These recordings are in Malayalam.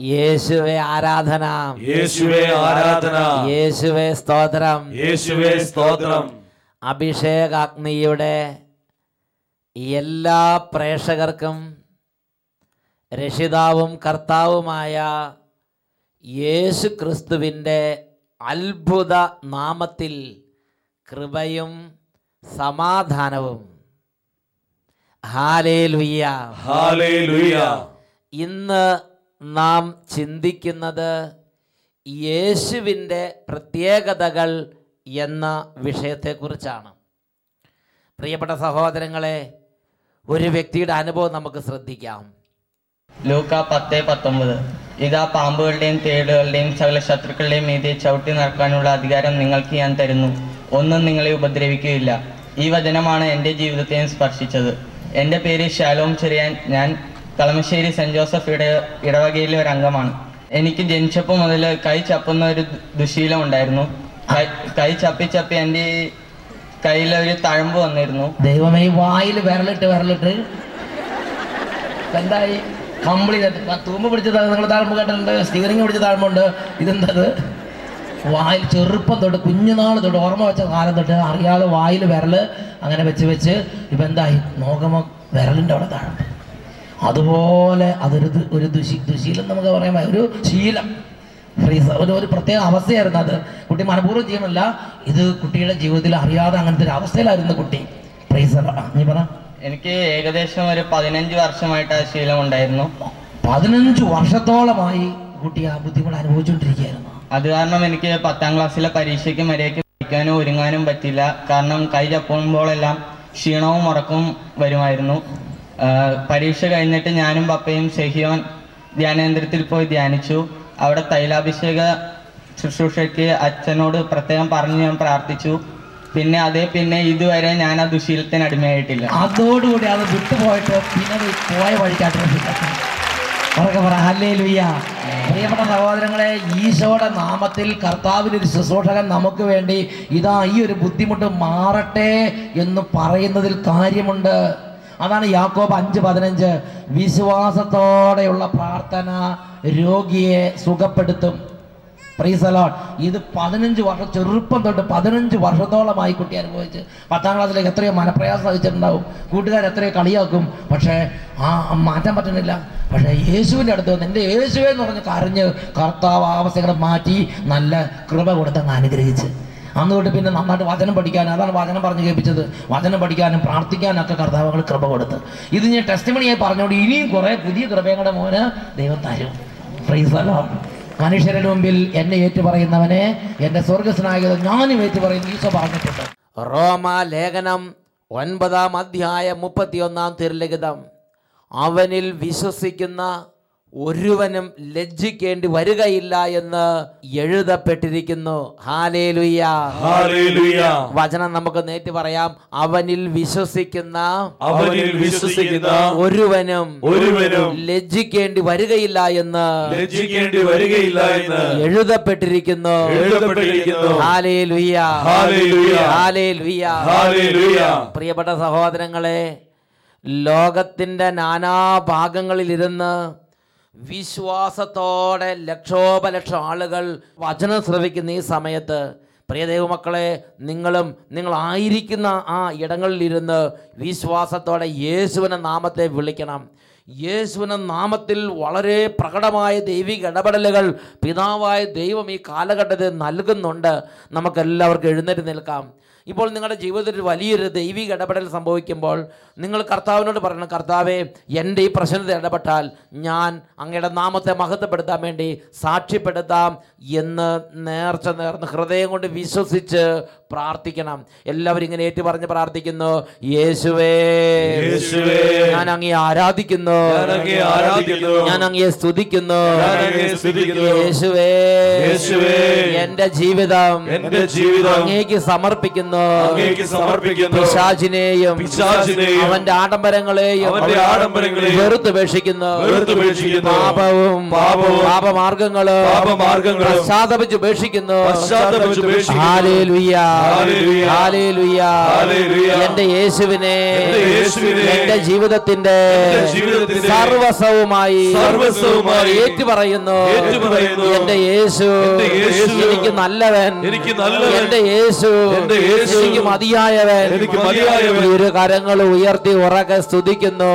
യേശുവെ ആരാധന. യേശുവേ ആരാധന. യേശുവേ സ്തോത്രം. യേശുവേ സ്തോത്രം. അഭിഷേകാഗ്നിയുടെ എല്ലാ പ്രേക്ഷകർക്കും രക്ഷിതാവും കർത്താവുമായ യേശു ക്രിസ്തുവിന്റെ അത്ഭുത നാമത്തിൽ കൃപയും സമാധാനവും ഇന്ന് നാം ചിന്തിക്കുന്നത് യേശുവിന്റെ പ്രത്യേകതകൾ എന്ന വിഷയത്തെക്കുറിച്ചാണ്. പ്രിയപ്പെട്ട സഹോദരങ്ങളെ ഒരു വ്യക്തിയുടെ അനുഭവം നമുക്ക് ശ്രദ്ധിക്കാം. ലൂക്ക പത്ത് പത്തൊമ്പത്. ഇതാ പാമ്പുകളുടെയും തേടുകളുടെയും സകല ശത്രുക്കളുടെയും മീതെ ചവിട്ടി നടക്കാനുള്ള അധികാരം നിങ്ങൾക്ക് ഞാൻ തരുന്നു. ഒന്നും നിങ്ങളെ ഉപദ്രവിക്കുകയില്ല. ഈ വചനമാണ് എന്റെ ജീവിതത്തെയും സ്പർശിച്ചത്. എന്റെ പേര് ഷാലോം ചെറിയാൻ. ഞാൻ കളമശ്ശേരി സെന്റ് ജോസഫ് ഇട ഇടവകയിലെ ഒരു അംഗമാണ്. എനിക്ക് ജനിച്ചപ്പോൾ മുതൽ കൈ ചപ്പുന്ന ഒരു ദുശീലം ഉണ്ടായിരുന്നു. കൈ ചപ്പി ചപ്പി എന്റെ കയ്യിൽ ഒരു തഴമ്പ് വന്നിരുന്നു. ദൈവമേ വായിൽ വിരലിട്ട് വിരലിട്ട് എന്തായി? കമ്പിളി തൂമ്പ് പിടിച്ച നിങ്ങൾ താഴ്മ കേട്ടിട്ടുണ്ട് സ്റ്റിയറിംഗ് പിടിച്ച താഴ്മ്പുണ്ട്. ഇതെന്തത്? വായിൽ ചെറുപ്പം തൊട്ട് കുഞ്ഞുനാൾ തൊട്ട് ഓർമ്മ വെച്ച കാലം തൊട്ട് അറിയാതെ വായിൽ വിരൽ അങ്ങനെ വെച്ച് വെച്ച് ഇപ്പം എന്തായി? നോക്കുമ്പോൾ വിരലിന്റെ അവിടെ താഴെ അതുപോലെ അതൊരു ഒരു ദുശി ദുശീലം നമുക്ക് പറയാൻ ഒരു ശീലം. ഒരു ഒരു പ്രത്യേക അവസ്ഥയായിരുന്നു അത്. കുട്ടി മനഃപൂർവം ചെയ്യുന്നില്ല ഇത് കുട്ടിയുടെ ജീവിതത്തിൽ അറിയാതെ അങ്ങനത്തെ ഒരു അവസ്ഥയിലായിരുന്നു കുട്ടി. ഫ്രീസർ നീ പറ. എനിക്ക് ഏകദേശം ഒരു പതിനഞ്ച് വർഷമായിട്ട് ആ ശീലം ഉണ്ടായിരുന്നു. പതിനഞ്ച് വർഷത്തോളമായി കുട്ടി ആ ബുദ്ധിമുട്ട് അനുഭവിച്ചുകൊണ്ടിരിക്കുകയായിരുന്നു. അത് കാരണം എനിക്ക് പത്താം ക്ലാസ്സിലെ പരീക്ഷയ്ക്ക് മര്യാദയ്ക്ക് പഠിക്കാനും ഒരുങ്ങാനും പറ്റില്ല. കാരണം കൈ ചപ്പുമ്പോഴെല്ലാം ക്ഷീണവും ഉറക്കവും വരുമായിരുന്നു. പരീക്ഷ കഴിഞ്ഞിട്ട് ഞാനും പപ്പയും ഷെഹിയോൻ ധ്യാനേന്ദ്രത്തിൽ പോയി ധ്യാനിച്ചു. അവിടെ തൈലാഭിഷേക ശുശ്രൂഷയ്ക്ക് അച്ഛനോട് പ്രത്യേകം പറഞ്ഞ് ഞാൻ പ്രാർത്ഥിച്ചു. പിന്നെ അതേ പിന്നെ ഇതുവരെ ഞാൻ ആ ദുശീലത്തിന് അടിമയായിട്ടില്ല. അതോടുകൂടി അത് വിട്ടുപോയിട്ട് പിന്നെ പോയ വഴിക്കാട്ട് പ്രിയപ്പെട്ട സഹോദരങ്ങളെ ഈശോയുടെ നാമത്തിൽ കർത്താവിന്റെ ഒരു ശുശ്രൂഷകൻ നമുക്ക് വേണ്ടി ഇതാ ഈ ഒരു ബുദ്ധിമുട്ട് മാറട്ടെ എന്ന് പറയുന്നതിൽ കാര്യമുണ്ട്. അതാണ് യാക്കോബ് അഞ്ച് പതിനഞ്ച്. വിശ്വാസത്തോടെയുള്ള പ്രാർത്ഥന രോഗിയെ സുഖപ്പെടുത്തും. പ്രീസലോൺ ഇത് പതിനഞ്ച് വർഷം ചെറുപ്പം തൊട്ട് പതിനഞ്ച് വർഷത്തോളമായി കുട്ടി അനുഭവിച്ച്. പത്താം ക്ലാസ്സിലേക്ക് എത്രയോ മനപ്രയാസം സഹിച്ചിട്ടുണ്ടാവും കൂട്ടുകാർ എത്രയോ കളിയാക്കും. പക്ഷേ ആ മാറ്റാൻ പറ്റുന്നില്ല. പക്ഷേ യേശുവിന്റെ അടുത്ത് വന്ന് എന്റെ യേശുവെ എന്ന് പറഞ്ഞ് കരഞ്ഞ് കർത്താവ് ആവശ്യങ്ങളെ മാറ്റി നല്ല കൃപ കൊടുത്തങ്ങ് അനുഗ്രഹിച്ച്. അന്ന് തൊട്ട് പിന്നെ നന്നായിട്ട് വചനം പഠിക്കാനും അതാണ് വചനം പറഞ്ഞ് കേൾപ്പിച്ചത്. വചനം പഠിക്കാനും പ്രാർത്ഥിക്കാനും ഒക്കെ കർത്താവുകൾ കൃപ കൊടുത്ത്. ഇത് ഞാൻ ടെസ്റ്റ് മണിയായി പറഞ്ഞുകൊണ്ട് ഇനിയും കുറേ പുതിയ കൃപയങ്ങളുടെ മോന് ദൈവം തരും. പ്രീസലോൺ മനുഷ്യരുടെ മുമ്പിൽ എന്നെ ഏറ്റുപറയുന്നവനെ എന്റെ സ്വർഗസ്നായകത ഞാനും ഏറ്റുപറയുന്നു. ഈശോ പറഞ്ഞിട്ടുണ്ട്. റോമ ലേഖനം ഒൻപതാം അധ്യായം മുപ്പത്തിയൊന്നാം തിരുലിഖിതം. അവനിൽ വിശ്വസിക്കുന്ന ഒരുവനും ലജ്ജിക്കേണ്ടി വരികയില്ല എന്ന് എഴുതപ്പെട്ടിരിക്കുന്നു. വചനം നമുക്ക് നേറ്റി പറയാം. അവനിൽ വിശ്വസിക്കുന്ന അവനിൽ വിശ്വസിക്കുന്ന ഒരുവനും ഒരുവനും ലജ്ജിക്കേണ്ടി വരികയില്ല എന്ന് ലജ്ജിക്കേണ്ടി വരികയില്ല എന്ന് എഴുതപ്പെട്ടിരിക്കുന്നു. എഴുതപ്പെട്ടിരിക്കുന്നു. സഹോദരങ്ങളെ ലോകത്തിന്റെ നാനാ ഭാഗങ്ങളിൽ പ്രിയപ്പെട്ട നാനാഭാഗങ്ങളിലിരുന്ന് വിശ്വാസത്തോടെ ലക്ഷോപലക്ഷം ആളുകൾ വചനം ശ്രവിക്കുന്ന ഈ സമയത്ത് പ്രിയ ദൈവമക്കളെ നിങ്ങളും നിങ്ങളായിരിക്കുന്ന ആ ഇടങ്ങളിലിരുന്ന് വിശ്വാസത്തോടെ യേശുവിനെ നാമത്തെ വിളിക്കണം. യേശുവിനെ നാമത്തിൽ വളരെ പ്രകടമായ ദൈവിക ഇടപെടലുകൾ പിതാവായ ദൈവം ഈ കാലഘട്ടത്തിൽ നൽകുന്നുണ്ട്. നമുക്കെല്ലാവർക്കും എഴുന്നേറ്റ് നിൽക്കാം. ഇപ്പോൾ നിങ്ങളുടെ ജീവിതത്തിൽ വലിയൊരു ദൈവിക ഇടപെടൽ സംഭവിക്കുമ്പോൾ നിങ്ങൾ കർത്താവിനോട് പറയണം കർത്താവെ എന്റെ ഈ പ്രശ്നത്തിൽ ഇടപെട്ടാൽ ഞാൻ അങ്ങയുടെ നാമത്തെ മഹത്വപ്പെടുത്താൻ വേണ്ടി സാക്ഷ്യപ്പെടുത്താം എന്ന് നേർച്ച നേർന്ന് ഹൃദയം കൊണ്ട് വിശ്വസിച്ച് പ്രാർത്ഥിക്കണം എല്ലാവരും ഇങ്ങനെ ഏറ്റു പറഞ്ഞ് പ്രാർത്ഥിക്കുന്നു യേശുവേ ഞാൻ അങ്ങേ ആരാധിക്കുന്നു ഞാൻ അങ്ങേ സ്തുതിക്കുന്നു. യേശുവേ എന്റെ ജീവിതം അങ്ങേക്ക് സമർപ്പിക്കുന്നു സമർപ്പിക്കുന്നു അങ്ങേക്ക് സമർപ്പിക്കുന്നു പിശാചിനെയും പിശാചിനെയും അവന്റെ ആഡംബരങ്ങളെയും അവന്റെ ആഡംബരങ്ങളെയും വെറുത്തുപേക്ഷിക്കുന്നു വെറുത്തുപേക്ഷിക്കുന്നു. പാപവും പാപവും പാപമാർഗങ്ങളും പാപമാർഗങ്ങളും പശ്ചാത്തപിച്ച് ഉപേക്ഷിക്കുന്നു പശ്ചാത്തപിച്ച് ഉപേക്ഷിക്കുന്നു. ഹാലേലുയ്യ. ഹാലേലുയ്യ. എന്റെ യേശുവിനെ എന്റെ ജീവിതത്തിന്റെ സർവസവുമായി സർവസവുമായി ഏറ്റുപറയുന്നു. എന്റെ യേശു എന്റെ യേശു എനിക്ക് നല്ലവൻ എനിക്ക് നല്ലവൻ. എന്റെ യേശു എന്റെ യേശു എനിക്ക് മതിയായവൻ. എനിക്ക് മതിയായവൻ. ഇരു കരങ്ങൾ ഉയർത്തി ഉറക്കെ സ്തുതിക്കുന്നു.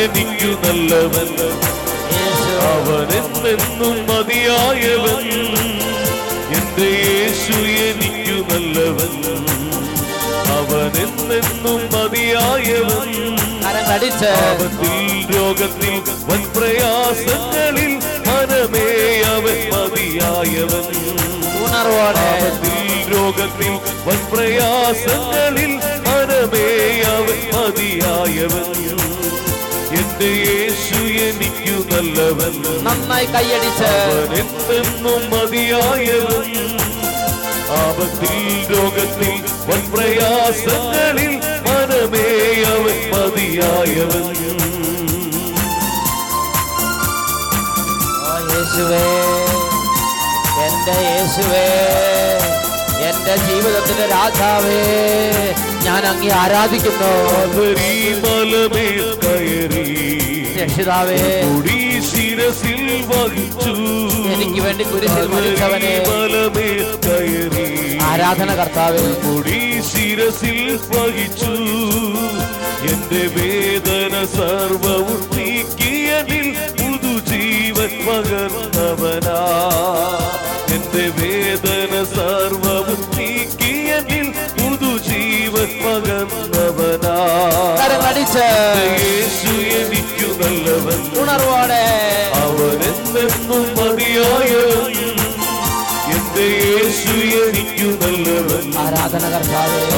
എനിക്കു നല്ലവൻ എന്നെന്നും മതിയായവൻ എന്റെ യേശു എനിക്കു നല്ലവൻ അവൻ എന്നെന്നും മതിയായവൻ കരം രോഗത്തിൽ വൻ പ്രയാസങ്ങളിൽ മനമേ അവൻ മതിയായവൻ. ഉണർവോടെ. രോഗത്തിൽ വൻ പ്രയാസങ്ങളിൽ മനമേ അവൻ മതിയായവൻ. എന്റെ യേശു എനിക്ക് നല്ലവൻ. നന്നായി കൈയടിച്ച്. എന്തെന്നും മതിയായവൻ. ആപത്തിൽ രോഗത്തിൽ വൻ പ്രയാസങ്ങളിൽ മനമേ അവൻ മതിയായവൻ. യേശുവേ എന്റെ യേശുവേ എന്റെ ജീവിതത്തിന്റെ രാജാവേ ഞാൻ അങ്ങേ ആരാധിക്കുന്നു. രക്ഷിതാവേ ശിരസിൽ വഹിച്ചു. എനിക്ക് വേണ്ടി കുരിശിൽ മരിച്ചവനെ ആരാധന കർത്താവേ ശിരസിൽ വഹിച്ചു. എന്റെ വേദന സർവവും നീക്കിയതിൽ പുതുജീവൻ പകർന്നവനാ. എന്റെ വേദന സർവവും നീക്കിയതിൽ പുതുജീവൻ പകർന്നവനാ. യേശു എനിക്കു നല്ലവൻ. ഉണർവാടെ അവനെന്നെന്നും മതിയായവൻ. എന്റെ യേശു എനിക്കു നല്ലവൻ. ആരാധന കർത്താവേ.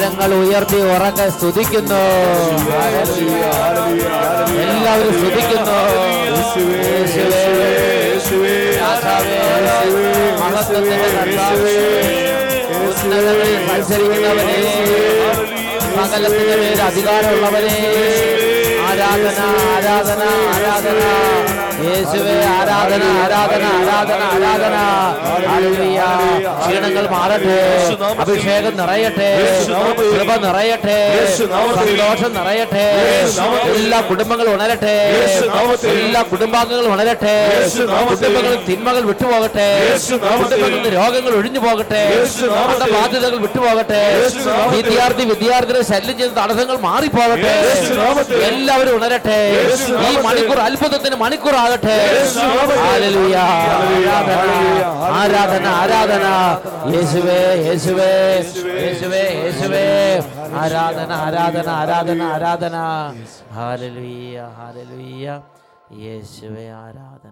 കരങ്ങൾ ഉയർത്തി ഉറക്കെ സ്തുതിക്കുന്നു. എല്ലാവരും സ്തുതിക്കുന്നു. മത്സരിക്കുന്നവനെ മകലത്തിന്റെ പേര് അധികാരമുള്ളവനെ ആരാധന ആരാധന ആരാധന. യേശുവേ ആരാധന ആരാധന ആരാധന ആരാധന. ക്ഷീണങ്ങൾ മാറട്ടെ അഭിഷേകം നിറയട്ടെ കൃപ നിറയട്ടെ സന്തോഷം നിറയട്ടെ എല്ലാ കുടുംബങ്ങളും ഉണരട്ടെ എല്ലാ കുടുംബാംഗങ്ങളും ഉണരട്ടെ കുടുംബങ്ങളും തിന്മകൾ വിട്ടുപോകട്ടെ കുടുംബങ്ങളിൽ രോഗങ്ങൾ ഒഴിഞ്ഞു പോകട്ടെ ബാധ്യതകൾ വിട്ടുപോകട്ടെ വിദ്യാർത്ഥി വിദ്യാർത്ഥികളെ ശല്യം ചെയ്ത തടസ്സങ്ങൾ മാറിപ്പോകട്ടെ എല്ലാവരും ഉണരട്ടെ ഈ മണിക്കൂർ അത്ഭുതത്തിന് മണിക്കൂറാകട്ടെ ഹല്ലേലൂയ. ആരാധന ആരാധന. യേശുവേ യേശുവേ യേശുവേ. യേശുവേ ആരാധന ആരാധന ആരാധന ആരാധന. ഹാലലുയ്യ ഹാലലുയ്യ യേശുവേ ആരാധന.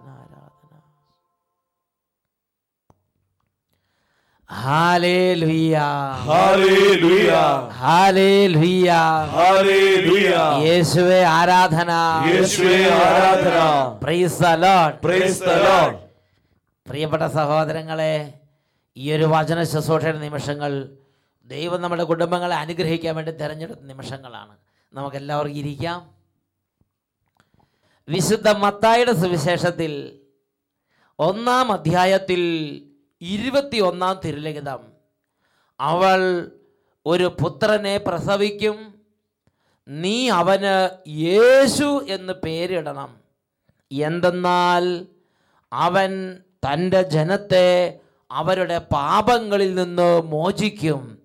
യേശുവേ ആരാധന. യേശുവേ ആരാധന. Praise the Lord praise the Lord പ്രിയപ്പെട്ട സഹോദരങ്ങളെ ഈ ഒരു വചന ശുശ്രൂഷയുടെ നിമിഷങ്ങൾ ദൈവം നമ്മുടെ കുടുംബങ്ങളെ അനുഗ്രഹിക്കാൻ വേണ്ടി തിരഞ്ഞെടുത്ത നിമിഷങ്ങളാണ്. നമുക്കെല്ലാവർക്കും ഇരിക്കാം. വിശുദ്ധ മത്തായുടെ സുവിശേഷത്തിൽ ഒന്നാം അധ്യായത്തിൽ ഇരുപത്തി ഒന്നാം തിരുലിഖിതം. അവൾ ഒരു പുത്രനെ പ്രസവിക്കും. നീ അവന് യേശു എന്ന് പേരിടണം. എന്തെന്നാൽ അവൻ തന്റെ ജനത്തെ അവരുടെ പാപങ്ങളിൽ നിന്ന് മോചിക്കും.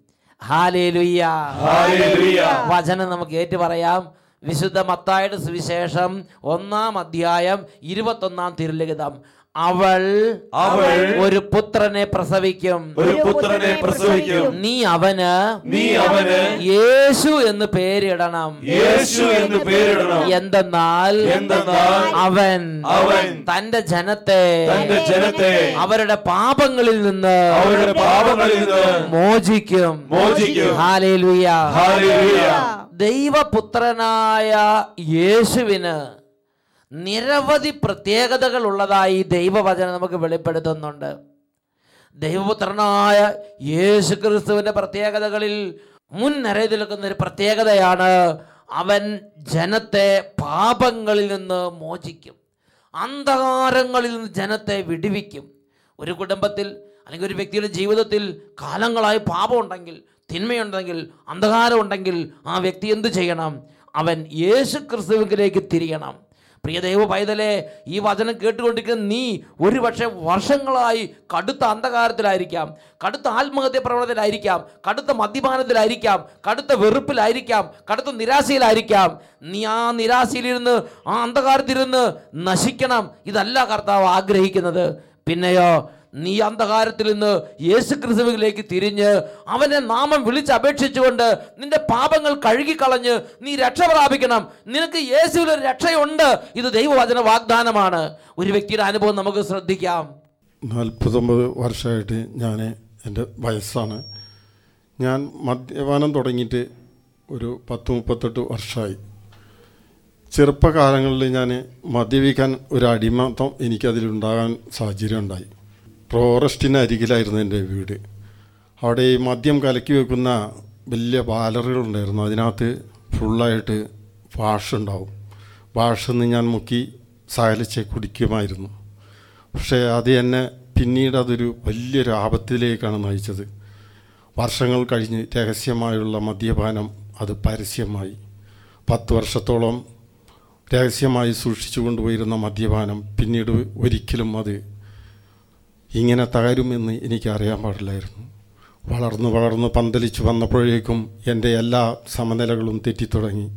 വചനം നമുക്ക് ഏറ്റു പറയാം വിശുദ്ധ മത്തായുടെ സുവിശേഷം ഒന്നാം അധ്യായം ഇരുപത്തൊന്നാം തിരുലിഖിതം. അവൾ അവൾ ഒരു പുത്രനെ പ്രസവിക്കും. ഒരു പുത്രനെ പ്രസവിക്കും. നീ അവന് നീ അവന് യേശു എന്ന് പേരിടണം. യേശു എന്ന് പേരിടണം. എന്തെന്നാൽ എന്തെന്നാൽ അവൻ അവൻ തന്റെ ജനത്തെ തന്റെ ജനത്തെ അവരുടെ പാപങ്ങളിൽ നിന്ന് അവരുടെ പാപങ്ങളിൽ നിന്ന് മോചിക്കും. മോചിക്കും. ഹാലേലുയ. ഹാലേലുയ. ദൈവപുത്രനായ യേശുവിന് നിരവധി പ്രത്യേകതകൾ ഉള്ളതായി ദൈവവചനം നമുക്ക് വെളിപ്പെടുത്തുന്നുണ്ട്. ദൈവപുത്രനായ യേശു ക്രിസ്തുവിന്റെ പ്രത്യേകതകളിൽ മുൻനിരയിൽ നിൽക്കുന്ന ഒരു പ്രത്യേകതയാണ് അവൻ ജനത്തെ പാപങ്ങളിൽ നിന്ന് മോചിക്കും. അന്ധകാരങ്ങളിൽ നിന്ന് ജനത്തെ വിടുവിക്കും. ഒരു കുടുംബത്തിൽ അല്ലെങ്കിൽ ഒരു വ്യക്തിയുടെ ജീവിതത്തിൽ കാലങ്ങളായി പാപമുണ്ടെങ്കിൽ തിന്മയുണ്ടെങ്കിൽ അന്ധകാരമുണ്ടെങ്കിൽ ആ വ്യക്തി എന്ത് ചെയ്യണം? അവൻ യേശു ക്രിസ്തുവിലേക്ക് തിരിയണം. പ്രിയ ദൈവ പൈതലെ ഈ വചനം കേട്ടുകൊണ്ടിരിക്കുന്ന നീ ഒരുപക്ഷെ വർഷങ്ങളായി കടുത്ത അന്ധകാരത്തിലായിരിക്കാം കടുത്ത ആത്മഹത്യ പ്രവണതയിലായിരിക്കാം കടുത്ത മദ്യപാനത്തിലായിരിക്കാം കടുത്ത വെറുപ്പിലായിരിക്കാം കടുത്ത നിരാശയിലായിരിക്കാം. നീ ആ നിരാശയിലിരുന്ന് ആ അന്ധകാരത്തിലിരുന്ന് നശിക്കണം. ഇതല്ല കർത്താവ് ആഗ്രഹിക്കുന്നത്. പിന്നെയോ നീ അന്ധകാരത്തിൽ നിന്ന് യേശു ക്രിസ്തുവിലേക്ക് തിരിഞ്ഞ് അവനെ നാമം വിളിച്ചപേക്ഷിച്ചുകൊണ്ട് നിന്റെ പാപങ്ങൾ കഴുകിക്കളഞ്ഞ് നീ രക്ഷ പ്രാപിക്കണം. നിനക്ക് യേശുവിൽ രക്ഷയുണ്ട്. ഇത് ദൈവവചന വാഗ്ദാനമാണ്. ഒരു വ്യക്തിയുടെ അനുഭവം നമുക്ക് ശ്രദ്ധിക്കാം. നാൽപ്പത്തൊമ്പത് വർഷമായിട്ട് ഞാൻ എന്റെ വയസ്സാണ്. ഞാൻ മദ്യപാനം തുടങ്ങിയിട്ട് ഒരു പത്ത് മുപ്പത്തെട്ട് വർഷമായി. ചെറുപ്പകാലങ്ങളിൽ ഞാൻ മദ്യപിക്കാൻ ഒരു അടിമത്തം എനിക്കതിലുണ്ടാകാൻ സാഹചര്യം ഉണ്ടായി ഫോറസ്റ്റിന് അരികിലായിരുന്നു എന്റെ വീട്. അവിടെ ഈ മദ്യം കലക്കി വെക്കുന്ന വലിയ ബാലറുകളുണ്ടായിരുന്നു അതിനകത്ത് ഫുള്ളായിട്ട് ഭാഷ ഉണ്ടാവും. വാഷെന്ന് ഞാൻ മുക്കി സകലിച്ച് കുടിക്കുമായിരുന്നു. പക്ഷേ അത് എന്നെ പിന്നീട് അതൊരു വലിയൊരു ആപത്തിലേക്കാണ് നയിച്ചത്. വർഷങ്ങൾ കഴിഞ്ഞ് രഹസ്യമായുള്ള മദ്യപാനം അത് പരസ്യമായി. പത്ത് വർഷത്തോളം രഹസ്യമായി സൂക്ഷിച്ചു കൊണ്ടുപോയിരുന്ന മദ്യപാനം പിന്നീട് ഒരിക്കലും അത് ഇങ്ങനെ തകരുമെന്ന് എനിക്കറിയാൻ പാടില്ലായിരുന്നു. വളർന്നു വളർന്നു പന്തലിച്ച് വന്നപ്പോഴേക്കും എന്റെ എല്ലാ സമനിലകളും തെറ്റിത്തുടങ്ങി.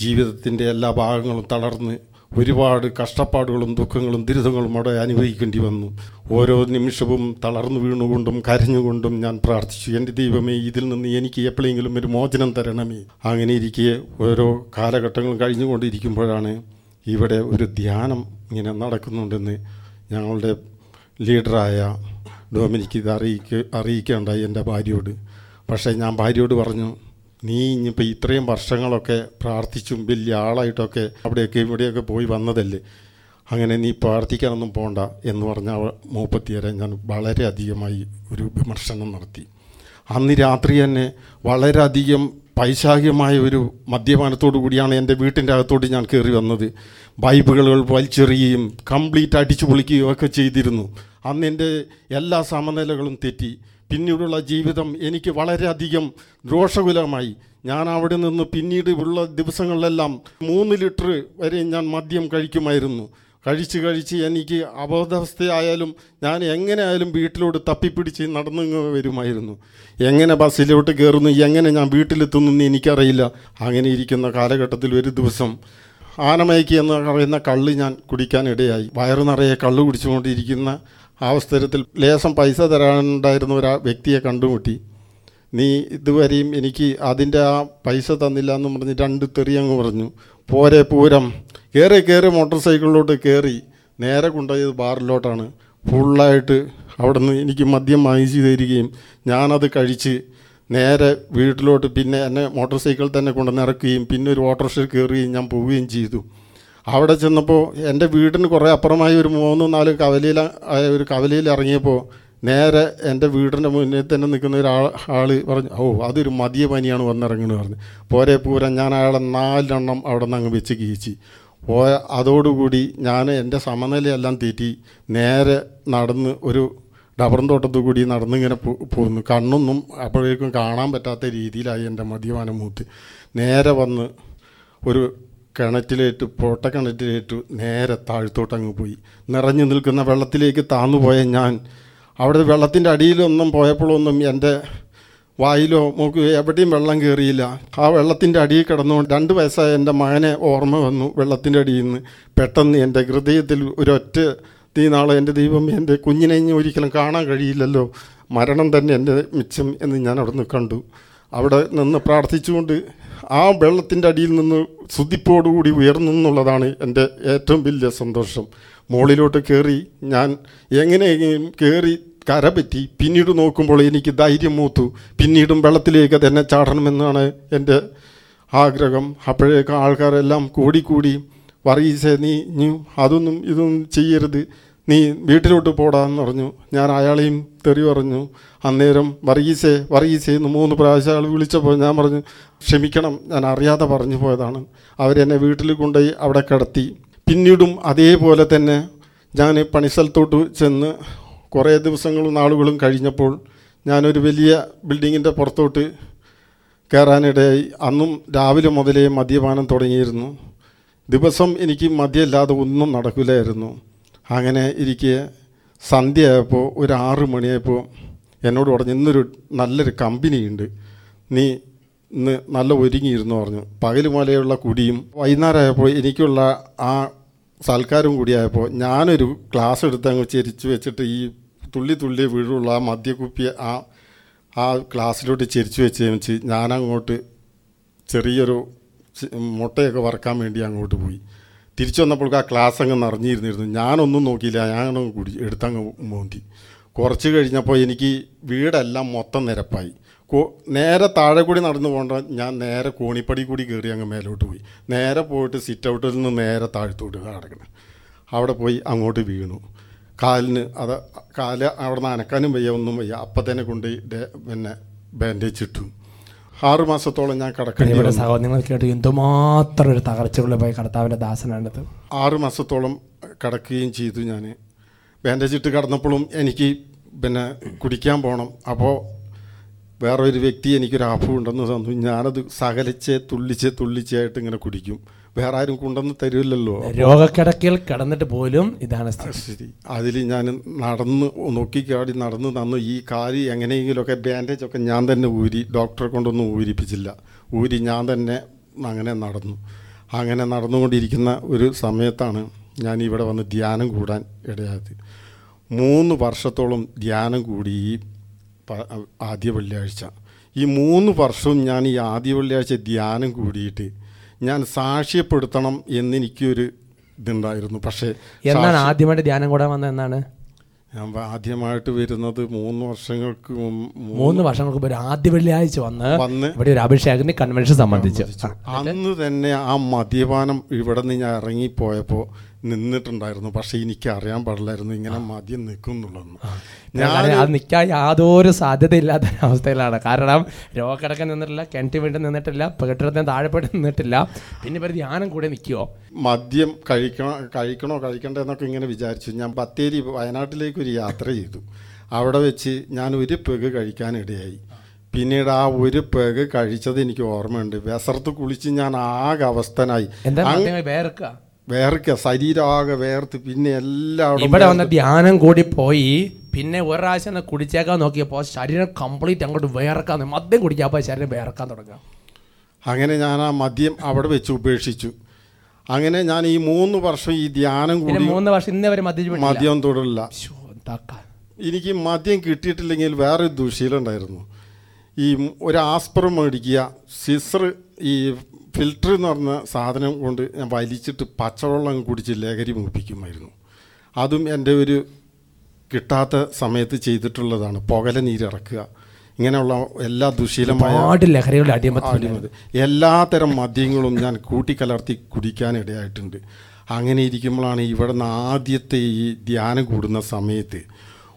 ജീവിതത്തിന്റെ എല്ലാ ഭാഗങ്ങളും തളർന്ന് ഒരുപാട് കഷ്ടപ്പാടുകളും ദുഃഖങ്ങളും ദുരിതങ്ങളും അവിടെ അനുഭവിക്കേണ്ടി വന്നു. ഓരോ നിമിഷവും തളർന്നു വീണുകൊണ്ടും കരഞ്ഞുകൊണ്ടും ഞാൻ പ്രാർത്ഥിച്ചു എന്റെ ദൈവമേ ഇതിൽ നിന്ന് എനിക്ക് എപ്പോഴെങ്കിലും ഒരു മോചനം തരണമേ. അങ്ങനെ ഇരിക്കെ ഓരോ കാലഘട്ടങ്ങളും കഴിഞ്ഞുകൊണ്ടിരിക്കുമ്പോഴാണ് ഇവിടെ ഒരു ധ്യാനം ഇങ്ങനെ നടക്കുന്നുണ്ടെന്ന് ഞങ്ങളുടെ ലീഡറായ ഡൊമിനിക്ക് ഇത് അറിയിക്ക അറിയിക്കേണ്ടായി എന്റെ ഭാര്യയോട്. പക്ഷേ ഞാൻ ഭാര്യയോട് പറഞ്ഞു നീ ഇനിയിപ്പോൾ ഇത്രയും വർഷങ്ങളൊക്കെ പ്രാർത്ഥിച്ചും വലിയ ആളായിട്ടൊക്കെ അവിടെയൊക്കെ ഇവിടെയൊക്കെ പോയി വന്നതല്ലേ? അങ്ങനെ നീ പ്രാർത്ഥിക്കാനൊന്നും പോണ്ട എന്ന് പറഞ്ഞ മൂപ്പത്തിയരെ ഞാൻ വളരെയധികമായി ഒരു വിമർശനം നടത്തി. അന്ന് രാത്രി തന്നെ വളരെയധികം പൈശാചികമായ ഒരു മദ്യപാനത്തോടു കൂടിയാണ് എന്റെ വീട്ടിന്റെ അകത്തോട്ട് ഞാൻ കയറി വന്നത്. ബൈബിളുകൾ വലിച്ചെറിയുകയും കംപ്ലീറ്റ് അടിച്ചു പൊളിക്കുകയും ഒക്കെ ചെയ്തിരുന്നു. അന്ന് എന്റെ എല്ലാ സമനിലകളും തെറ്റി. പിന്നീടുള്ള ജീവിതം എനിക്ക് വളരെയധികം ദോഷകുലമായി. ഞാൻ അവിടെ നിന്ന് പിന്നീട് ഉള്ള ദിവസങ്ങളിലെല്ലാം മൂന്ന് ലിറ്റർ വരെ ഞാൻ മദ്യം കഴിക്കുമായിരുന്നു. കഴിച്ച് കഴിച്ച് എനിക്ക് അബോധാവസ്ഥയായാലും ഞാൻ എങ്ങനെയായാലും വീട്ടിലോട്ട് തപ്പിപ്പിടിച്ച് നടന്നു വരുമായിരുന്നു. എങ്ങനെ ബസ്സിലോട്ട് കയറുന്നു എങ്ങനെ ഞാൻ വീട്ടിലെത്തുന്നു എനിക്കറിയില്ല. അങ്ങനെ ഇരിക്കുന്ന കാലഘട്ടത്തിൽ ഒരു ദിവസം ആനമയക്കി എന്ന് പറയുന്ന കള്ള് ഞാൻ കുടിക്കാനിടയായി വയറു നിറയെ കള്ള് കുടിച്ചുകൊണ്ടിരിക്കുന്ന അവസരത്തിൽ ലേശം പൈസ തരാനുണ്ടായിരുന്ന ഒരു വ്യക്തിയെ കണ്ടുമുട്ടി. നീ ഇതുവരെയും എനിക്ക് അതിന്റെ ആ പൈസ തന്നില്ല എന്ന് പറഞ്ഞ് രണ്ട് തെറി അങ്ങ് പറഞ്ഞു. പോരെ പൂരം. കയറി കയറി മോട്ടോർ സൈക്കിളിലോട്ട് കയറി നേരെ കൊണ്ടുപോയത് ബാറിലോട്ടാണ്. ഫുള്ളായിട്ട് അവിടെ നിന്ന് എനിക്ക് മദ്യം വാങ്ങിച്ചു തരികയും ഞാനത് കഴിച്ച് നേരെ വീട്ടിലോട്ട് പിന്നെ എന്നെ മോട്ടോർ സൈക്കിൾ തന്നെ കൊണ്ടുവന്ന് ഇറക്കുകയും പിന്നെ ഒരു ഓട്ടോറിക്ഷയിൽ കയറുകയും ഞാൻ പോവുകയും ചെയ്തു. അവിടെ ചെന്നപ്പോൾ എന്റെ വീടിന് കുറേ അപ്പുറമായി ഒരു മൂന്ന് നാല് കവലയിൽ ഒരു കവലയിൽ ഇറങ്ങിയപ്പോൾ നേരെ എന്റെ വീടിന്റെ മുന്നിൽ തന്നെ നിൽക്കുന്ന ഒരു ആൾ പറഞ്ഞു ഓ അതൊരു മതിയ പനിയാണ് വന്നിറങ്ങുന്നത് പറഞ്ഞു. പോരെ പൂരം ഞാൻ അയാളെ നാലെണ്ണം അവിടെ നിന്ന് അങ്ങ് വെച്ച് കീച്ചി പോയ അതോടുകൂടി ഞാൻ എന്റെ സമനിലയെല്ലാം തീറ്റി നേരെ നടന്ന് ഒരു ഡബറും തോട്ടത്തു കൂടി നടന്നിങ്ങനെ പോകുന്നു കണ്ണൊന്നും അപ്പോഴേക്കും കാണാൻ പറ്റാത്ത രീതിയിലായി എന്റെ മദ്യപാനം മൂത്ത്. നേരെ വന്ന് ഒരു കിണറ്റിലേറ്റ് പൊട്ട കിണറ്റിലേറ്റ് നേരെ താഴ്ത്തോട്ടങ്ങ് പോയി. നിറഞ്ഞു നിൽക്കുന്ന വെള്ളത്തിലേക്ക് താന്നു പോയ ഞാൻ അവിടെ വെള്ളത്തിന്റെ അടിയിലൊന്നും പോയപ്പോഴൊന്നും എന്റെ വായിലോ മൂക്കുകയോ എവിടെയും വെള്ളം കയറിയില്ല. ആ വെള്ളത്തിന്റെ അടിയിൽ കിടന്നുകൊണ്ട് രണ്ട് വയസ്സായ എന്റെ മകനെ ഓർമ്മ വന്നു വെള്ളത്തിന്റെ അടിയിൽ നിന്ന്. പെട്ടെന്ന് എന്റെ ഹൃദയത്തിൽ ഒരൊറ്റ തീ നാളെ എന്റെ ദൈവം എന്റെ കുഞ്ഞിനെ ഇനി ഒരിക്കലും കാണാൻ കഴിയില്ലല്ലോ. മരണം തന്നെ എന്റെ മിച്ചം എന്ന് ഞാൻ അവിടെ നിന്ന് കണ്ടു. അവിടെ നിന്ന് പ്രാർത്ഥിച്ചുകൊണ്ട് ആ വെള്ളത്തിന്റെ അടിയിൽ നിന്ന് ശുദ്ധിപ്പോടുകൂടി ഉയർന്നു എന്നുള്ളതാണ് എന്റെ ഏറ്റവും വലിയ സന്തോഷം. മുകളിലോട്ട് കയറി ഞാൻ എങ്ങനെയെങ്കിലും കയറി കരപറ്റി പിന്നീട് നോക്കുമ്പോൾ എനിക്ക് ധൈര്യം മൂത്തു. പിന്നീടും വെള്ളത്തിലേക്ക് തന്നെ ചാടണമെന്നാണ് എന്റെ ആഗ്രഹം. അപ്പോഴേക്ക് ആൾക്കാരെല്ലാം കൂടിക്കൂടി വറീസേ നീ നീ അതൊന്നും ഇതൊന്നും ചെയ്യരുത്. നീ വീട്ടിലോട്ട് പോടാന്ന് പറഞ്ഞു. ഞാൻ അയാളെയും തെറി പറഞ്ഞു. അന്നേരം വർഗീസേ വർഗീസേ എന്ന് മൂന്ന് പ്രാവശ്യം അയാൾ വിളിച്ചപ്പോൾ ഞാൻ പറഞ്ഞു ക്ഷമിക്കണം ഞാൻ അറിയാതെ പറഞ്ഞു പോയതാണ്. അവരെന്നെ വീട്ടിൽ കൊണ്ടുപോയി അവിടെ കിടത്തി. പിന്നീടും അതേപോലെ തന്നെ ഞാൻ പണിസ്ഥലത്തോട്ട് ചെന്ന് കുറേ ദിവസങ്ങളും നാളുകളും കഴിഞ്ഞപ്പോൾ ഞാനൊരു വലിയ ബിൽഡിങ്ങിന്റെ പുറത്തോട്ട് കയറാനിടയായി. അന്നും രാവിലെ മുതലേ മദ്യപാനം തുടങ്ങിയിരുന്നു. ദിവസം എനിക്ക് മദ്യമില്ലാതെ ഒന്നും നടക്കില്ലായിരുന്നു. അങ്ങനെ ഇരിക്കെ സന്ധ്യയായപ്പോൾ ഒരു ആറ് മണിയായപ്പോൾ എന്നോട് പറഞ്ഞു ഇന്നൊരു നല്ലൊരു കമ്പനി ഉണ്ട് നീ ഇന്ന് നല്ല ഒരുങ്ങിയിരുന്നു പറഞ്ഞു. പകൽ കുടിയും വൈകുന്നേരമായപ്പോൾ എനിക്കുള്ള ആ സൽക്കാരം കൂടിയായപ്പോൾ ഞാനൊരു ക്ലാസ് എടുത്ത് അങ്ങ് ചെരിച്ച് വെച്ചിട്ട് ഈ തുള്ളി തുള്ളി വീഴുള്ള ആ മദ്യക്കുപ്പി ആ ആ ക്ലാസ്സിലോട്ട് ചെരിച്ച് വെച്ച് വെച്ച് ഞാനങ്ങോട്ട് ചെറിയൊരു മുട്ടയൊക്കെ വറക്കാൻ വേണ്ടി അങ്ങോട്ട് പോയി. തിരിച്ചു വന്നപ്പോൾ ആ ക്ലാസ് അങ്ങ് നിറഞ്ഞിരുന്നിരുന്നു. ഞാനൊന്നും നോക്കിയില്ല. ഞാനങ്ങ് കുടി എടുത്തങ്ങ് മോന്തി. കുറച്ച് കഴിഞ്ഞപ്പോൾ എനിക്ക് വീടെല്ലാം മൊത്തം നിരപ്പായി. നേരെ താഴെ കൂടി നടന്നു പോകേണ്ട ഞാൻ നേരെ കോണിപ്പടി കൂടി കയറി അങ്ങ് മേലോട്ട് പോയി. നേരെ പോയിട്ട് സിറ്റ് ഔട്ടിൽ നിന്ന് നേരെ താഴ്ത്തോട്ട് കിടക്കണം അവിടെ പോയി അങ്ങോട്ട് വീണു. കാലിന് അത് കാൽ അവിടെ നിന്ന് അനക്കാനും വയ്യ ഒന്നും വയ്യ. അപ്പം തന്നെ കൊണ്ട് പിന്നെ ബാൻഡേജ് ഇട്ടു. ആറ് മാസത്തോളം ഞാൻ കിടക്കേണ്ടി സഹോദരങ്ങൾക്കായിട്ട് എന്തുമാത്രം ഒരു തകർച്ചകളിൽ പോയി കർത്താവിന്റെ ദാസനാണിത്. ആറ് മാസത്തോളം കിടക്കുകയും ചെയ്തു ഞാൻ ബാൻഡേജ് ഇട്ട് കിടന്നപ്പോഴും എനിക്ക് പിന്നെ കുടിക്കാൻ പോകണം അപ്പോൾ വേറെ ഒരു വ്യക്തി എനിക്കൊരു ആപ്പ് ഉണ്ടെന്ന് തന്നു. ഞാനത് സകലിച്ച് തുള്ളിച്ച് തുള്ളിച്ചായിട്ട് ഇങ്ങനെ കുടിക്കും. വേറെ ആരും കൊണ്ടുവന്ന് തരില്ലല്ലോ. രോഗക്കിടക്കിൽ കിടന്നിട്ട് പോലും ഇതാണ് ശരി. അതിൽ ഞാൻ നടന്ന് നോക്കിക്കാടി നടന്ന് തന്നു. ഈ കാൽ എങ്ങനെയെങ്കിലുമൊക്കെ ബാൻഡേജ് ഒക്കെ ഞാൻ തന്നെ ഊരി ഡോക്ടറെ കൊണ്ടൊന്നും ഊരിപ്പിച്ചില്ല. ഊരി ഞാൻ തന്നെ അങ്ങനെ നടന്നു. അങ്ങനെ നടന്നുകൊണ്ടിരിക്കുന്ന ഒരു സമയത്താണ് ഞാൻ ഇവിടെ വന്ന് ധ്യാനം കൂടാൻ ഇടയായത്. മൂന്ന് വർഷത്തോളം ധ്യാനം കൂടി ആദ്യ വെള്ളിയാഴ്ച. ഈ മൂന്ന് വർഷവും ഞാൻ ഈ ആദ്യ വെള്ളിയാഴ്ച ധ്യാനം കൂടിയിട്ട് ഞാൻ സാക്ഷ്യപ്പെടുത്തണം എന്നെനിക്കൊരു ഇതുണ്ടായിരുന്നു. പക്ഷേ എന്നാണ് ആദ്യമായിട്ട് ധ്യാനം കൂടാൻ വന്നത് എന്നാണ്? ഞാൻ ആദ്യമായിട്ട് വരുന്നത് മൂന്ന് വർഷങ്ങൾക്ക് മൂന്ന് വർഷങ്ങൾക്ക് മുമ്പ് ആദ്യ വെള്ളിയാഴ്ച വന്ന് വന്ന് ഇവിടെ ഒരു അഭിഷേകത്തിന് കൺവെൻഷൻ സംബന്ധിച്ച്. അന്ന് തന്നെ ആ മദ്യപാനം ഇവിടെ നിന്ന് ഞാൻ ഇറങ്ങിപ്പോയപ്പോൾ നിന്നിട്ടുണ്ടായിരുന്നു. പക്ഷേ എനിക്ക് അറിയാൻ പാടില്ലായിരുന്നു ഇങ്ങനെ മദ്യം നിൽക്കുന്നുള്ളൂ ഞാൻ അത് നിൽക്കാൻ യാതൊരു സാധ്യതയില്ലാത്ത അവസ്ഥയിലാണ്. കാരണം രോഗക്കിടക്കം നിന്നിട്ടില്ല കിണറ്റ് വീണ്ടും നിന്നിട്ടില്ല കെട്ടിടത്തിന് താഴെപ്പെട്ട് നിന്നിട്ടില്ല. പിന്നെ ഇവർ ധ്യാനം കൂടെ നിൽക്കുമോ മദ്യം കഴിക്കണോ കഴിക്കണോ കഴിക്കണ്ടേ എന്നൊക്കെ ഇങ്ങനെ വിചാരിച്ചു. ഞാൻ ബത്തേരി വയനാട്ടിലേക്ക് ഒരു യാത്ര ചെയ്തു. അവിടെ വെച്ച് ഞാൻ ഒരു പെഗ് കഴിക്കാനിടയായി പിന്നീട് ആ ഒരു പെഗ് കഴിച്ചത് എനിക്ക് ഓർമ്മയുണ്ട്. വിസർത്ത് കുളിച്ച് ഞാൻ ആകെ അവസ്ഥനായി. വേർക്ക? ശരീരമാകെ വേർത്ത്. പിന്നെ എല്ലാം ഇവിടെ വന്ന ധ്യാനം കൂടി പോയി. പിന്നെ ഒരു പ്രാവശ്യം കുടിച്ചേക്കാൻ നോക്കിയപ്പോൾ ശരീരം കംപ്ലീറ്റ് അങ്ങോട്ട് വേർക്കാൻ തുടങ്ങി. മദ്യം കുടിക്കാപ്പോൾ ശരീരം വേർക്കാൻ തുടങ്ങുക. അങ്ങനെ ഞാൻ ആ മദ്യം അവിടെ വെച്ച് ഉപേക്ഷിച്ചു. അങ്ങനെ ഞാൻ ഈ മൂന്ന് വർഷം ഈ ധ്യാനം കൂടി മൂന്ന് വർഷം ഇന്നേ വരെ മദ്യം മദ്യം തുടരില്ല എനിക്ക് മദ്യം കിട്ടിയിട്ടില്ലെങ്കിൽ വേറൊരു ദുശീലുണ്ടായിരുന്നു ഈ ഒരു ആസ്പറം മേടിക്കുക സിസർ ഈ ഫിൽറ്റർ എന്ന് പറഞ്ഞ സാധനം കൊണ്ട് ഞാൻ വലിച്ചിട്ട് പച്ചവെള്ളം അങ്ങ് കുടിച്ച് ലഹരി മൂപ്പിക്കുമായിരുന്നു. അതും എന്റെ ഒരു കിട്ടാത്ത സമയത്ത് ചെയ്തിട്ടുള്ളതാണ്. പുകല നീരിറക്കുക ഇങ്ങനെയുള്ള എല്ലാ ദുശീലമായ ഒരുപാട് ലഹരികളുടെ എല്ലാത്തരം മദ്യങ്ങളും ഞാൻ കൂട്ടിക്കലർത്തി കുടിക്കാനിടയായിട്ടുണ്ട്. അങ്ങനെ ഇരിക്കുമ്പോഴാണ് ഇവിടെ നിന്ന് ആദ്യത്തെ ഈ ധ്യാനം കൂടുന്ന സമയത്ത്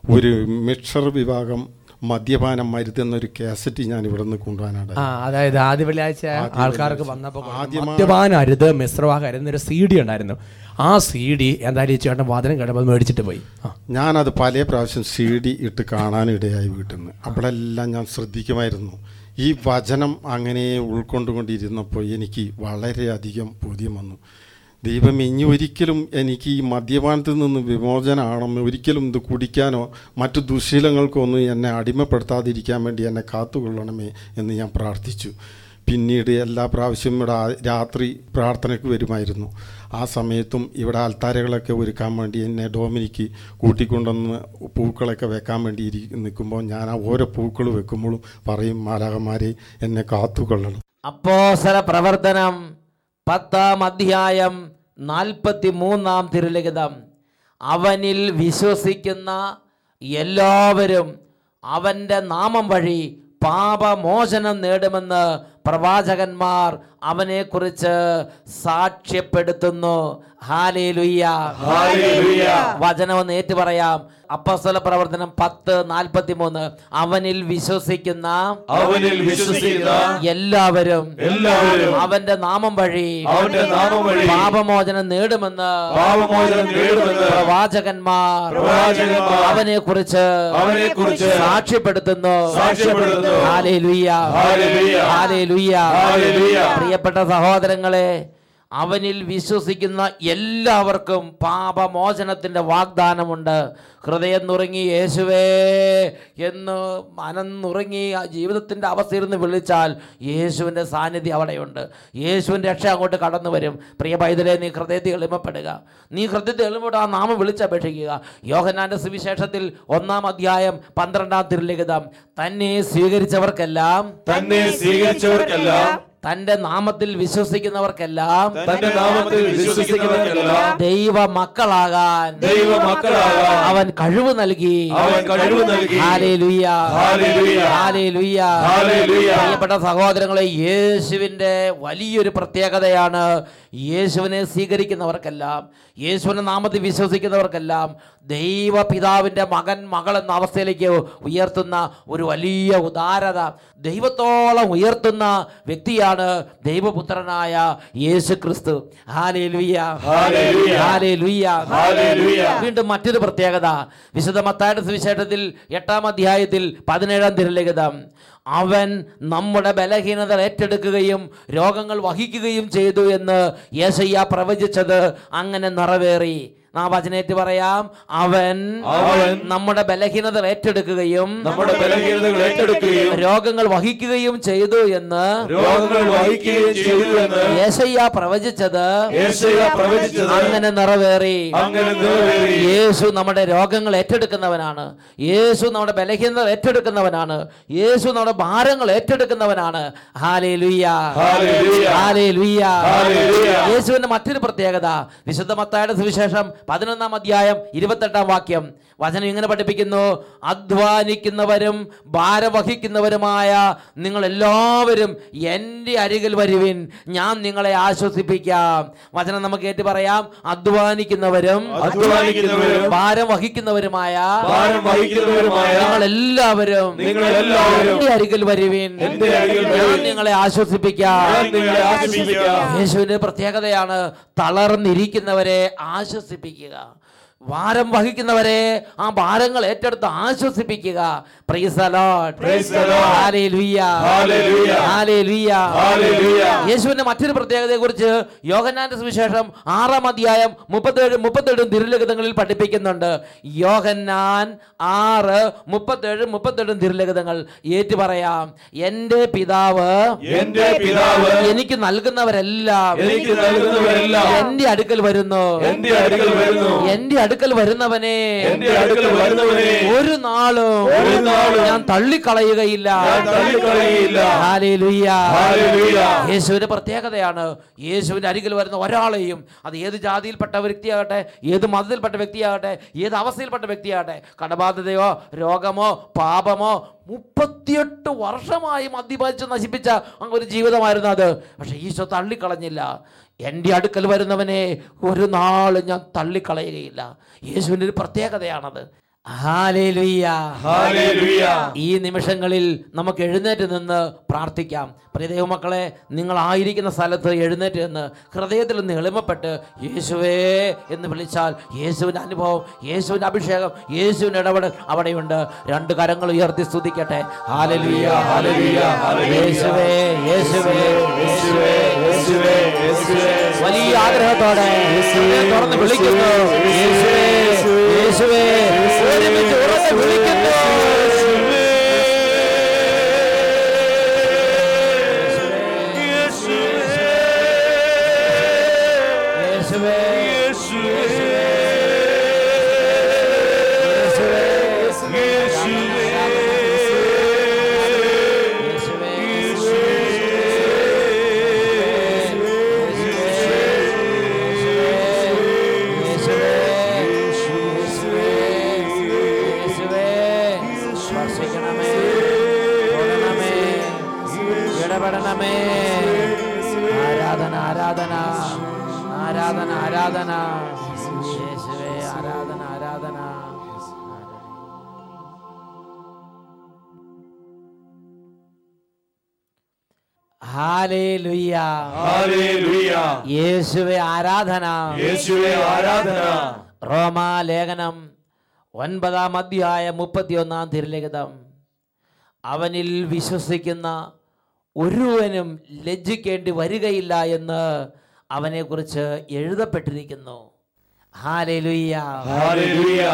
ഒരു മിക്സർ വിഭാഗം മദ്യപാനം മരുതെന്നൊരു കാസറ്റ് ഞാൻ ഇവിടെ നിന്ന് കൊണ്ടുപോകാനാണ്. ആ അതായത് ആദ്യ വെള്ളിയാഴ്ച ആൾക്കാർക്ക് വന്നപ്പോൾ ആദ്യമായി- മദ്യപാനം അരുത് മിശ്രവാഹം അരുതെന്നൊരു സി ഡി ഉണ്ടായിരുന്നു. ആ സി ഡി എന്തായാലും ഈ ചേട്ടൻ വാദനം കേട്ടപ്പോൾ അത് മേടിച്ചിട്ട് പോയി. ആ. ഞാനത് പല പ്രാവശ്യം സി ഡി ഇട്ട് കാണാനിടയായി വീട്ടിൽ നിന്ന് അപ്പോഴെല്ലാം ഞാൻ ശ്രദ്ധിക്കുമായിരുന്നു. ഈ വചനം അങ്ങനെ ഉൾക്കൊണ്ടുകൊണ്ടിരുന്നപ്പോൾ എനിക്ക് വളരെയധികം ബോധ്യം വന്നു. ദൈവം ഇനി ഒരിക്കലും എനിക്ക് ഈ മദ്യപാനത്തിൽ നിന്ന് വിമോചനമാണെന്ന് ഒരിക്കലും ഇത് കുടിക്കാനോ മറ്റു ദുശീലങ്ങൾക്കോ ഒന്നും എന്നെ അടിമപ്പെടുത്താതിരിക്കാൻ വേണ്ടി എന്നെ കാത്തുകൊള്ളണമേ എന്ന് ഞാൻ പ്രാർത്ഥിച്ചു. പിന്നീട് എല്ലാ പ്രാവശ്യവും ഇവിടെ രാത്രി പ്രാർത്ഥനയ്ക്ക് വരുമായിരുന്നു. ആ സമയത്തും ഇവിടെ അൽത്താരകളൊക്കെ ഒരുക്കാൻ വേണ്ടി എന്നെ ഡോമിനിക്ക് കൂട്ടിക്കൊണ്ടുവന്ന് പൂക്കളൊക്കെ വെക്കാൻ വേണ്ടി ഇരി നിൽക്കുമ്പോൾ ഞാൻ ആ ഓരോ പൂക്കൾ വെക്കുമ്പോഴും പറയും മാലാകന്മാരെ എന്നെ കാത്തുകൊള്ളണം. അപ്പോസല പ്രവർത്തനം പത്താം അധ്യായം നാൽപ്പത്തി മൂന്നാം തിരുലിഖിതം. അവനിൽ വിശ്വസിക്കുന്ന എല്ലാവരും അവന്റെ നാമം വഴി പാപമോചനം നേടുമെന്ന് പ്രവാചകന്മാർ അവനെക്കുറിച്ച് സാക്ഷ്യപ്പെടുത്തുന്നു. വചനം ഒന്ന് ഏറ്റു പറയാം അപ്പസ്തല പ്രവർത്തനം പത്ത് നാൽപ്പത്തി മൂന്ന് അവനിൽ വിശ്വസിക്കുന്ന അവനിൽ വിശ്വസിക്കുന്ന എല്ലാവരും എല്ലാവരും അവന്റെ നാമം വഴി അവന്റെ നാമം വഴി പാപമോചനം നേടുമെന്ന് പാപമോചനം നേടുമെന്ന് പ്രവാചകന്മാർ പ്രവാചകന്മാർ അവനെ കുറിച്ച് അവനെക്കുറിച്ച് സാക്ഷ്യപ്പെടുത്തുന്നു സാക്ഷ്യപ്പെടുത്തുന്നു. ഹാലേലുയ്യ. ഹാലേലുയ്യ. പ്രിയപ്പെട്ട സഹോദരങ്ങളെ അവനിൽ വിശ്വസിക്കുന്ന എല്ലാവർക്കും പാപമോചനത്തിന്റെ വാഗ്ദാനമുണ്ട്. ഹൃദയം നുറങ്ങി യേശുവേ എന്ന് മനം നുറുങ്ങി ആ ജീവിതത്തിന്റെ അവസ്ഥയിരുന്ന് വിളിച്ചാൽ യേശുവിന്റെ സാന്നിധ്യം അവിടെയുണ്ട്. യേശുവിന്റെ രക്ഷ അങ്ങോട്ട് കടന്നു വരും. പ്രിയ പൈതലെ നീ ഹൃദയത്തിൽ എളിമപ്പെടുക. നീ ഹൃദയത്തിൽ എളിമപ്പെട്ട് ആ നാമം വിളിച്ചപേക്ഷിക്കുക യോഹനാന്റെ സുവിശേഷത്തിൽ ഒന്നാം അധ്യായം പന്ത്രണ്ടാം തിരുലിഖിതം. തന്നെ സ്വീകരിച്ചവർക്കെല്ലാം തന്നെ സ്വീകരിച്ചവർക്കെല്ലാം തന്റെ നാമത്തിൽ വിശ്വസിക്കുന്നവർക്കെല്ലാം തന്റെ നാമത്തിൽ വിശ്വസിക്കുന്നവർക്കെല്ലാം ദൈവ മക്കളാകാൻ ദൈവ മക്കളാകാൻ അവൻ കഴിവ് നൽകി അവൻ കഴിവ് നൽകി ഹാലേലുയ്യ. ഹാലേലുയ്യ. ഹാലേലുയ്യ. ഹാലേലുയ്യ. പ്രിയപ്പെട്ട സഹോദരങ്ങളെ യേശുവിന്റെ വലിയൊരു പ്രത്യേകതയാണ് യേശുവിനെ സ്വീകരിക്കുന്നവർക്കെല്ലാം യേശുവിന്റെ നാമത്തിൽ വിശ്വസിക്കുന്നവർക്കെല്ലാം ദൈവ പിതാവിന്റെ മകൻ മകൾ എന്ന അവസ്ഥയിലേക്ക് ഉയർത്തുന്ന ഒരു വലിയ ഉദാരത ദൈവത്തോളം ഉയർത്തുന്ന വ്യക്തിയാണ് ദൈവപുത്രനായ യേശു ക്രിസ്തു. വീണ്ടും മറ്റൊരു പ്രത്യേകത. വിശുദ്ധ മത്തായുടെ സുവിശേഷത്തിൽ എട്ടാം അധ്യായത്തിൽ പതിനേഴാം തിരുലിഖിതം അവൻ നമ്മുടെ ബലഹീനത ഏറ്റെടുക്കുകയും രോഗങ്ങൾ വഹിക്കുകയും ചെയ്തു എന്ന് യേശയ്യ പ്രവചിച്ചത്. അങ്ങനെ നിറവേറി. നാ വചനേറ്റ് പറയാം. അവൻ അവൻ നമ്മുടെ ബലഹീനത ഏറ്റെടുക്കുകയും നമ്മുടെ ബലഹീനതകൾ ഏറ്റെടുക്കുകയും രോഗങ്ങൾ വഹിക്കുകയും ചെയ്തു എന്ന് രോഗങ്ങൾ വഹിക്കുകയും ചെയ്തു എന്ന് യേശയ്യ പ്രവചിച്ചത്. യേശയ്യ പ്രവചിച്ചത്. അങ്ങനെ നിറവേറി. അങ്ങനെ നിറവേറി. യേശു നമ്മുടെ രോഗങ്ങൾ ഏറ്റെടുക്കുന്നവനാണ്. യേശു നമ്മുടെ ബലഹീനത ഏറ്റെടുക്കുന്നവനാണ്. യേശു നമ്മുടെ ഭാരങ്ങൾ ഏറ്റെടുക്കുന്നവനാണ്. ഹാലേ ലുയ്യ. ഹാലേ ലുയ്യ. യേശുവിന്റെ മറ്റൊരു പ്രത്യേകത. വിശുദ്ധ മത്തായുടെ സുവിശേഷം പതിനൊന്നാം അധ്യായം ഇരുപത്തെട്ടാം വാക്യം. വചനം ഇങ്ങനെ പഠിപ്പിക്കുന്നു അധ്വാനിക്കുന്നവരും ഭാരവഹിക്കുന്നവരുമായ നിങ്ങൾ എല്ലാവരും എന്റെ അരികിൽ വരുവിൻ ഞാൻ നിങ്ങളെ ആശ്വസിപ്പിക്കാം. വചനം നമുക്ക് ഏറ്റു പറയാം അധ്വാനിക്കുന്നവരും ഭാരം വഹിക്കുന്നവരുമായ നിങ്ങൾ എല്ലാവരും എന്റെ അരികിൽ വരുവിൻ. എന്റെ അരികിൽ ഞാൻ നിങ്ങളെ ആശ്വസിപ്പിക്കാം. ഞാൻ നിങ്ങളെ ആശ്വസിപ്പിക്കാം. യേശുവിന്റെ പ്രത്യേകതയാണ് തളർന്നിരിക്കുന്നവരെ ആശ്വസിപ്പിക്കുക. ഭാരം വഹിക്കുന്നവരെ ആ ഭാരങ്ങൾ ഏറ്റെടുത്ത് ആശ്വസിപ്പിക്കുക. യേശുവിന്റെ മറ്റൊരു പ്രത്യേകതയെ കുറിച്ച് യോഹന്നാന്റെ സുവിശേഷം ആറാം അധ്യായം മുപ്പത്തേഴ് മുപ്പത്തെട്ടും തിരുലിഖിതങ്ങളിൽ പഠിപ്പിക്കുന്നുണ്ട്. യോഹന്നാൻ ആറ് മുപ്പത്തേഴ് മുപ്പത്തെട്ടും തിരുലിഖിതങ്ങൾ ഏറ്റു പറയാം എന്റെ പിതാവ് എന്റെ പിതാവ് എനിക്ക് നൽകുന്നവരെല്ലാം എനിക്ക് നൽകുന്നവരെല്ലാം എന്റെ അടുക്കൽ വരുന്നു. എന്റെ അടുക്കൽ വരുന്നു. എന്റെ അടുക്കൽ വരുന്നവനെ. ഒരു നാളും ഞാൻ തള്ളിക്കളയുകയില്ല. യേശുവിന്റെ പ്രത്യേകതയാണ്. യേശുവിന്റെ അരികിൽ വരുന്ന ഒരാളെയും അത് ഏത് ജാതിയിൽപ്പെട്ട വ്യക്തിയാകട്ടെ ഏത് മതത്തിൽപ്പെട്ട വ്യക്തിയാകട്ടെ ഏത് അവസ്ഥയിൽപ്പെട്ട വ്യക്തിയാകട്ടെ കടബാധ്യതയോ രോഗമോ പാപമോ മുപ്പത്തിയെട്ട് വർഷമായി മദ്യപിച്ച് നശിപ്പിച്ച അങ്ങ് ഒരു ജീവിതമായിരുന്നു അത്. പക്ഷേ ഈശോ തള്ളിക്കളഞ്ഞില്ല. എന്റെ അടുക്കൽ വരുന്നവനെ ഒരു നാൾ ഞാൻ തള്ളിക്കളയുകയില്ല യേശുവിന്റെ ഒരു പ്രത്യേകതയാണത്. ഈ നിമിഷങ്ങളിൽ നമുക്ക് എഴുന്നേറ്റ് നിന്ന് പ്രാർത്ഥിക്കാം. പ്രിയദേവ മക്കളെ നിങ്ങളായിരിക്കുന്ന സ്ഥലത്ത് എഴുന്നേറ്റ് നിന്ന് ഹൃദയത്തിൽ നിന്ന് എളിമപ്പെട്ട് യേശുവേ എന്ന് വിളിച്ചാൽ യേശുവിന്റെ അനുഭവം യേശുവിന്റെ അഭിഷേകം യേശുവിന്റെ ഇടപെടൽ അവിടെയുണ്ട്. രണ്ട് കരങ്ങൾ ഉയർത്തി സ്തുതിക്കട്ടെ. വലിയ ആഗ്രഹത്തോടെ യേശുവേ യേശുവേ. യേശുവേ 예수의 이름에 돌아다 보냈겠다 യേശുവേ ആരാധന. യേശുവേ ആരാധന. റോമാ ലേഖനം ഒൻപതാം അധ്യായ മുപ്പത്തിയൊന്നാം തിരുലിഖിതം. അവനിൽ വിശ്വസിക്കുന്ന ഒരുവനും ലജ്ജിക്കേണ്ടി വരികയില്ല എന്ന് അവനെക്കുറിച്ച് എഴുതപ്പെട്ടിരിക്കുന്നു. Hallelujah hallelujah.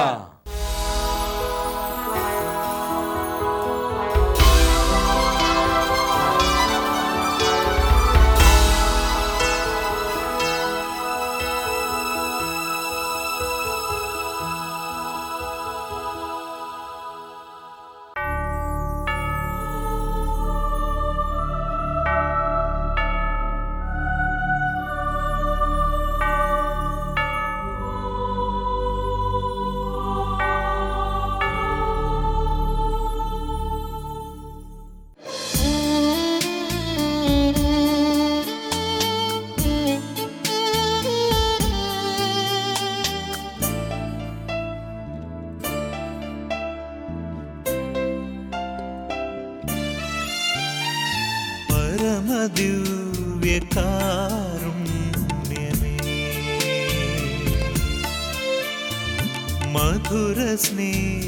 മധുര സ്നേഹപാരമ്യമേ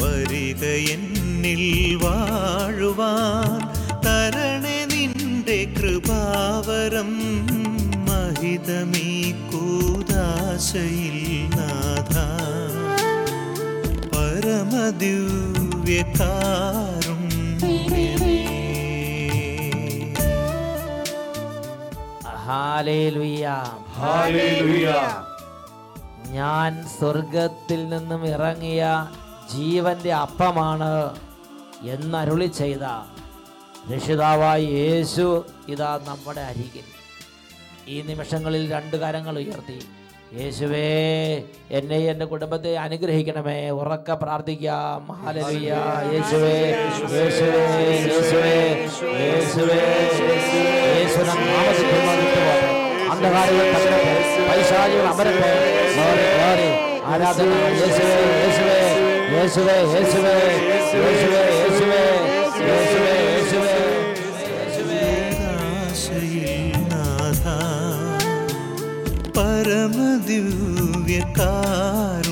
വരിക എന്നിൽ വാഴുവാൻ തരണേ നിന്റെ കൃപാവരം മഹിതമീ കൂതാശയിൽ നാഥ। പരമദിവ്യകാരുണ്യമേ ഞാൻ സ്വർഗത്തിൽ നിന്നും ഇറങ്ങിയ ജീവന്റെ അപ്പമാണ് എന്നരുളി ചെയ്ത രക്ഷിതാവായ യേശു ഇതാ നമ്മുടെ അരികിൽ. ഈ നിമിഷങ്ങളിൽ രണ്ട് കരങ്ങൾ ഉയർത്തി. യേശുവേ എന്നെ എന്റെ കുടുംബത്തെ അനുഗ്രഹിക്കണമേ. ഉറക്ക പ്രാർത്ഥിക്കാം. ഹല്ലേലൂയ യേശുവേ യേശുവേ യേശുവേ യേശുവേ അന്ധകാരികൾ തകരട്ടെ. പൈശാചികൾ അമരട്ടെ. ആരാധന. യേശുവേ യേശുവേ യേശുവേ യേശുവേ യേശുവേ യേശുവേ. ದಿವ್ಯ ಕಾರ